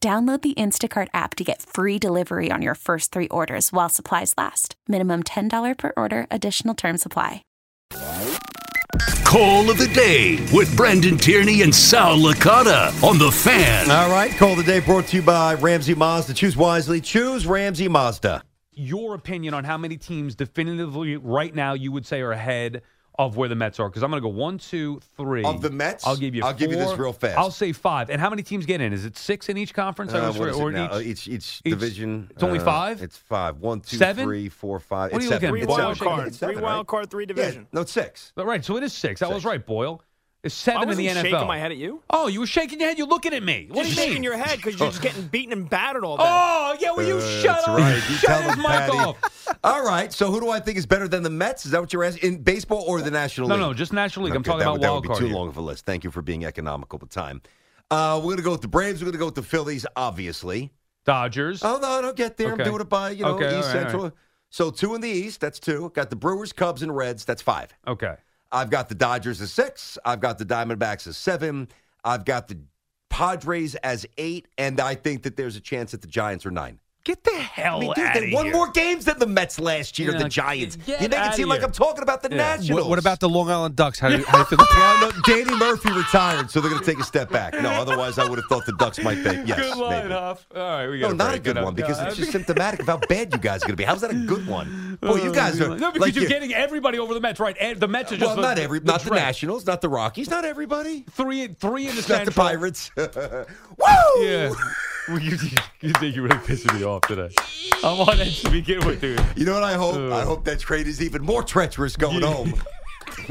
Download the Instacart app to get free delivery on your first three orders while supplies last. Minimum $10 per order, additional term supply. Call of the day with Brandon Tierney and Sal Licata on the fan. All right, call of the day brought to you by Ramsey Mazda. Choose wisely. Choose Ramsey Mazda. Your opinion on how many teams definitively right now you would say are ahead of where the Mets are? Because I'm going to go one, two, three. Of the Mets? I'll give you. I'll give you this real fast. I'll say five. And how many teams get in? Is it six in each conference? Uh, was what right- or in now? Uh, each- each, each each- division. It's only uh, five? It's five. One, two, Seven? three, four, five. What are it's you seven. looking at? It's Boyle? seven. Three wild It's cards. seven, Three wild card, three Yeah, division. no, it's six. Right, so it is six. I was right, Boyle. It's I seven in the wasn't NFL. shaking my head at you. Oh, you were shaking your head. You're looking at me. What Just do you shaking mean? your head because you're just getting beaten and battered all day. Oh, yeah, well, you Uh, shut up. right. You shut tell his mic off. All right. So who do I think is better than the Mets? Is that what you're asking? In baseball or the National No, League? no, no, just National League. I'm Okay, talking that about that would be too here. long of a list. Thank you for being economical with time. Uh, we're going to go with the Braves. We're going to go with the Phillies, obviously. Dodgers. Oh, no, don't get there. Okay. I'm doing it by, you know, Okay, East right, Central. right. So two in the East. That's two. Got the Brewers, Cubs, and Reds. That's five. Okay. I've got the Dodgers as six. I've got the Diamondbacks as seven. I've got the Padres as eight. And I think that there's a chance that the Giants are nine. Get the hell I mean, dude, out they of won here. more games than the Mets last year, Yeah, the Giants. You make it seem like. I'm talking about the Yeah. Nationals. What, what about the Long Island Ducks? How do you, how do you feel? Well, no, Danny Murphy retired, so they're going to take a step back. No, otherwise I would have thought the Ducks might be. Yes, Good line, maybe. Huff. All right, we got. No, not a good one because it's just symptomatic of how bad you guys are going to be. How's that a good one? Boy, you oh, guys are no because like you're you- getting everybody over the Mets, right? And The Mets are just well, not every, the not the. Nationals, not the Rockies, not everybody, Three, three in the not the Pirates. Woo! Yeah. You, you think you're really pissing me off today? I'm on edge to begin with, dude. You know what I hope? Uh. I hope that trade is even more treacherous going home.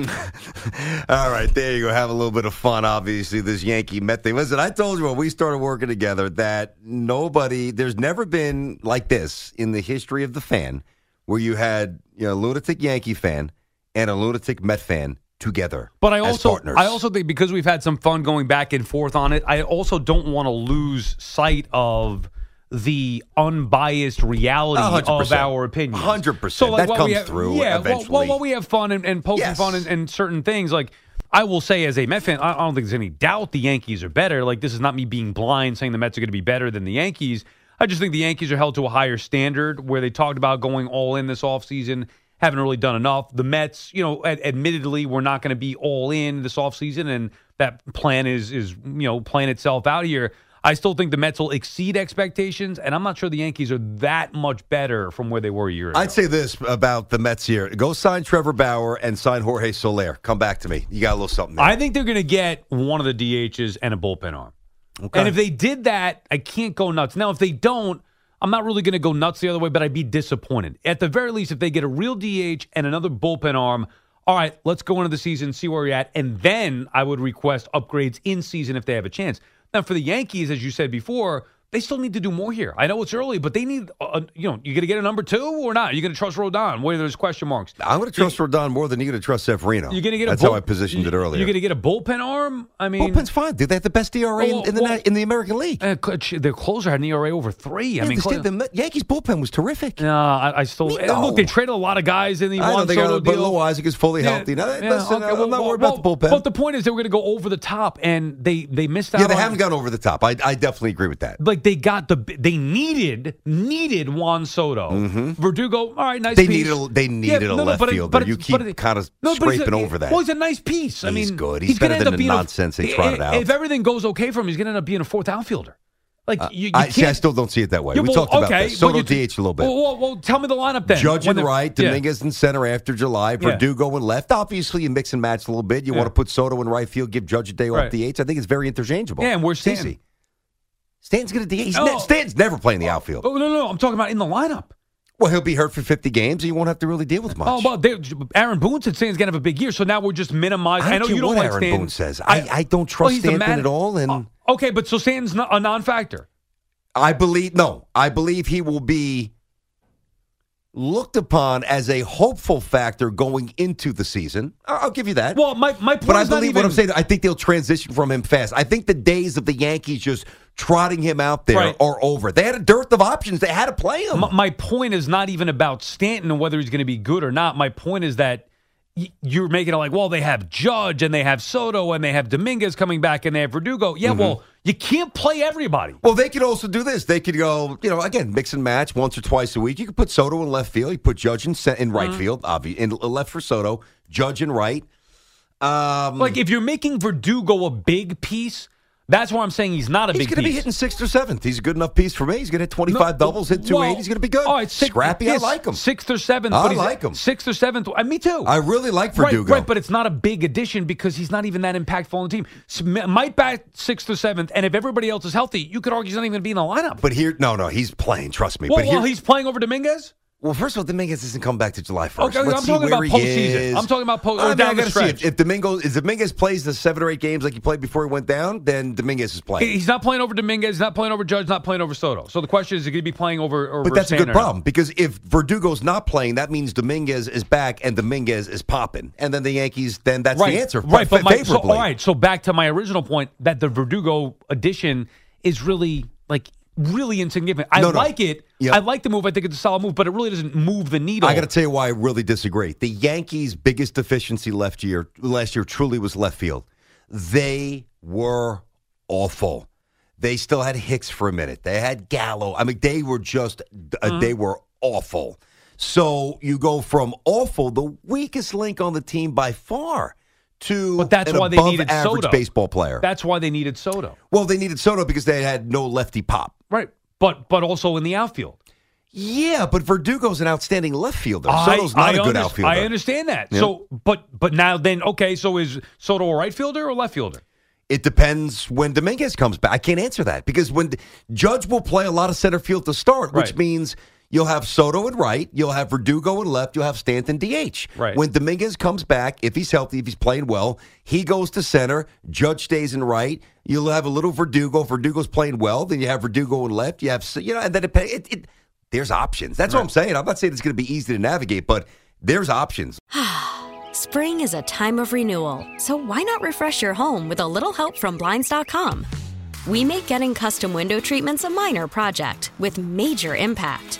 All right, there you go. Have a little bit of fun, obviously, this Yankee Met thing. Listen, I told you when we started working together that nobody, there's never been like this in the history of the fan where you had you know, a lunatic Yankee fan and a lunatic Met fan together. But I as also, partners. I also think because we've had some fun going back and forth on it, I also don't want to lose sight of the unbiased reality of our opinions. Hundred percent. That while we comes have- through Yeah, eventually. While, while we have fun and, and poking Yes. fun and, and certain things, like I will say as a Met fan, I I don't think there's any doubt the Yankees are better. Like this is not me being blind saying the Mets are going to be better than the Yankees. I just think the Yankees are held to a higher standard where they talked about going all in this offseason, haven't really done enough. The Mets, you know, ad- admittedly, we're not going to be all in this offseason, and that plan is is you know playing itself out here. I still think the Mets will exceed expectations, and I'm not sure the Yankees are that much better from where they were a year ago. I'd say this about the Mets here: go sign Trevor Bauer and sign Jorge Soler. Come back to me. You got a little something there. I think they're going to get one of the DHs and a bullpen arm. Okay. And if they did that, I can't go nuts. Now, if they don't, I'm not really going to go nuts the other way, but I'd be disappointed. At the very least, if they get a real DH and another bullpen arm, all right, let's go into the season, see where we're at, and then I would request upgrades in season if they have a chance. Now, for the Yankees, as you said before, they still need to do more here. I know it's early, but they need, uh, you know, you going to get a number two or not? You're going to trust Rodon where there's question marks. I'm going to trust Rodon more than you're going to trust Severino. You're going to get a That's bull- how I positioned it earlier. You're going to get a bullpen arm. I mean, Bullpen's fine, dude. They have the best ERA Well, in, in the well- in the American League. uh, their closer had an ERA over three. I mean, the, the Yankees bullpen was terrific. no, I, I still look. They traded a lot of guys in the I they Soto but deal. Loaisiga is fully Yeah, healthy. Now, yeah, listen, okay, I'm not worried about the bullpen. But the point is, they were going to go over the top, and they they missed out. yeah, they haven't gone over the top. I, I definitely agree with that. like they got the they needed needed Juan Soto. Verdugo, all right, nice. Mm-hmm. They piece. needed a- they needed a no, no, left fielder. but it- You keep it- kinda no, but scraping a- over that. Well, he's a nice piece. I mean, He's mean, good. He's gonna better than the being a- nonsense they trotted out. If everything goes okay for him, he's going to end up being a fourth outfielder. Like you, you I, can't. see, I still don't see it that way. Yeah, we well, talked about okay, this. but Soto DH a little bit. Well, well, tell me the lineup then. Judge the- right, yeah. Dominguez in center after July, Yeah. Verdugo in left. Obviously, you mix and match a little bit. You Yeah. want to put Soto in right field, give Judge a day off the DH. I think it's very interchangeable. Yeah, and we're. Stanton? Stanton's going to. He's Oh. ne- Stanton's never playing the oh. outfield. Oh no, no, no, I'm talking about in the lineup. Well, he'll be hurt for 50 games, and you won't have to really deal with much. Oh, well, they, Aaron Boone said Stanton's going to have a big year, so now we're just minimizing. I I, know you don't what like Aaron Stanton. Boone says. I- I don't trust oh, he's a Stanton at all, and- Oh, okay, but so Stanton's not a non-factor. I believe no. I believe he will be looked upon as a hopeful factor going into the season. I'll give you that. Well, my my point but I believe even, what I'm saying. I think they'll transition from him fast. I think the days of the Yankees just trotting him out there Right. are over. They had a dearth of options. They had to play him. My, my point is not even about Stanton and whether he's going to be good or not. My point is that you're making it like, well, they have Judge and they have Soto and they have Dominguez coming back and they have Verdugo. Yeah, well, you can't play everybody. well, they could also do this. They could go, you know, again, mix and match once or twice a week. You could put Soto in left field. You put Judge in, in Mm-hmm. right field, obviously, in left for Soto, Judge in right. Um, Like if you're making Verdugo a big piece, that's why I'm saying he's not a He's big He's going to be hitting sixth or seventh. He's a good enough piece for me. He's going to hit 25 No, doubles, hit 280. well, He's going to be good. All right, six, Scrappy, I like him. Sixth or seventh. I like him. Sixth or seventh. Uh, me too. I really like Right, Verdugo. right, but it's not a big addition because he's not even that impactful on the team. S- m- Might bat sixth or seventh, and if everybody else is healthy, you could argue he's not even going to be in the lineup. But here, no, no, he's playing. Trust me. well, but here, well, he's playing over Dominguez. Well, first of all, Dominguez doesn't come back to July 1st. Okay, Let's I'm see talking where about he postseason. is. I'm talking about po- I mean, down I the stretch. if, if Domingo if Dominguez plays the seven or eight games like he played before he went down, then Dominguez is playing. He's not playing over Dominguez. He's not playing over Judge. Not playing over Soto. So the question is, is he going to be playing over? over but that's a good problem because if Verdugo's not playing, that means Dominguez is back and Dominguez is popping, and then the Yankees. Then that's right, the answer. Right, fa- but my, so, all right. So back to my original point that the Verdugo addition is really like really insignificant. I No, no. like it. Yeah. I like the move. I think it's a solid move, but it really doesn't move the needle. I got to tell you why I really disagree. The Yankees' biggest deficiency left year last year truly was left field. They were awful. They still had Hicks for a minute. They had Gallo. I mean, they were just uh, they were awful. So you go from awful, the weakest link on the team by far, to But that's an why they needed average Soto. baseball player. That's why they needed Soto. well, they needed Soto because they had no lefty pop. Right. But but also in the outfield. Yeah, but Verdugo's an outstanding left fielder. I- Soto's not I a good outfielder. I understand that. Yeah. So but but now then okay, so is Soto a right fielder or left fielder? It depends when Dominguez comes back. I can't answer that because when Judge will play a lot of center field to start, which Right. means you'll have Soto in right, you'll have Verdugo in left, you'll have Stanton DH. Right. When Dominguez comes back, if he's healthy, if he's playing well, he goes to center. Judge stays in right. You'll have a little Verdugo. Verdugo's playing well. Then you have Verdugo in left. You have you know, and then it, it, it there's options. That's what I'm saying. I'm not saying it's going to be easy to navigate, but there's options. Spring is a time of renewal, so why not refresh your home with a little help from Blinds.com? We make getting custom window treatments a minor project with major impact.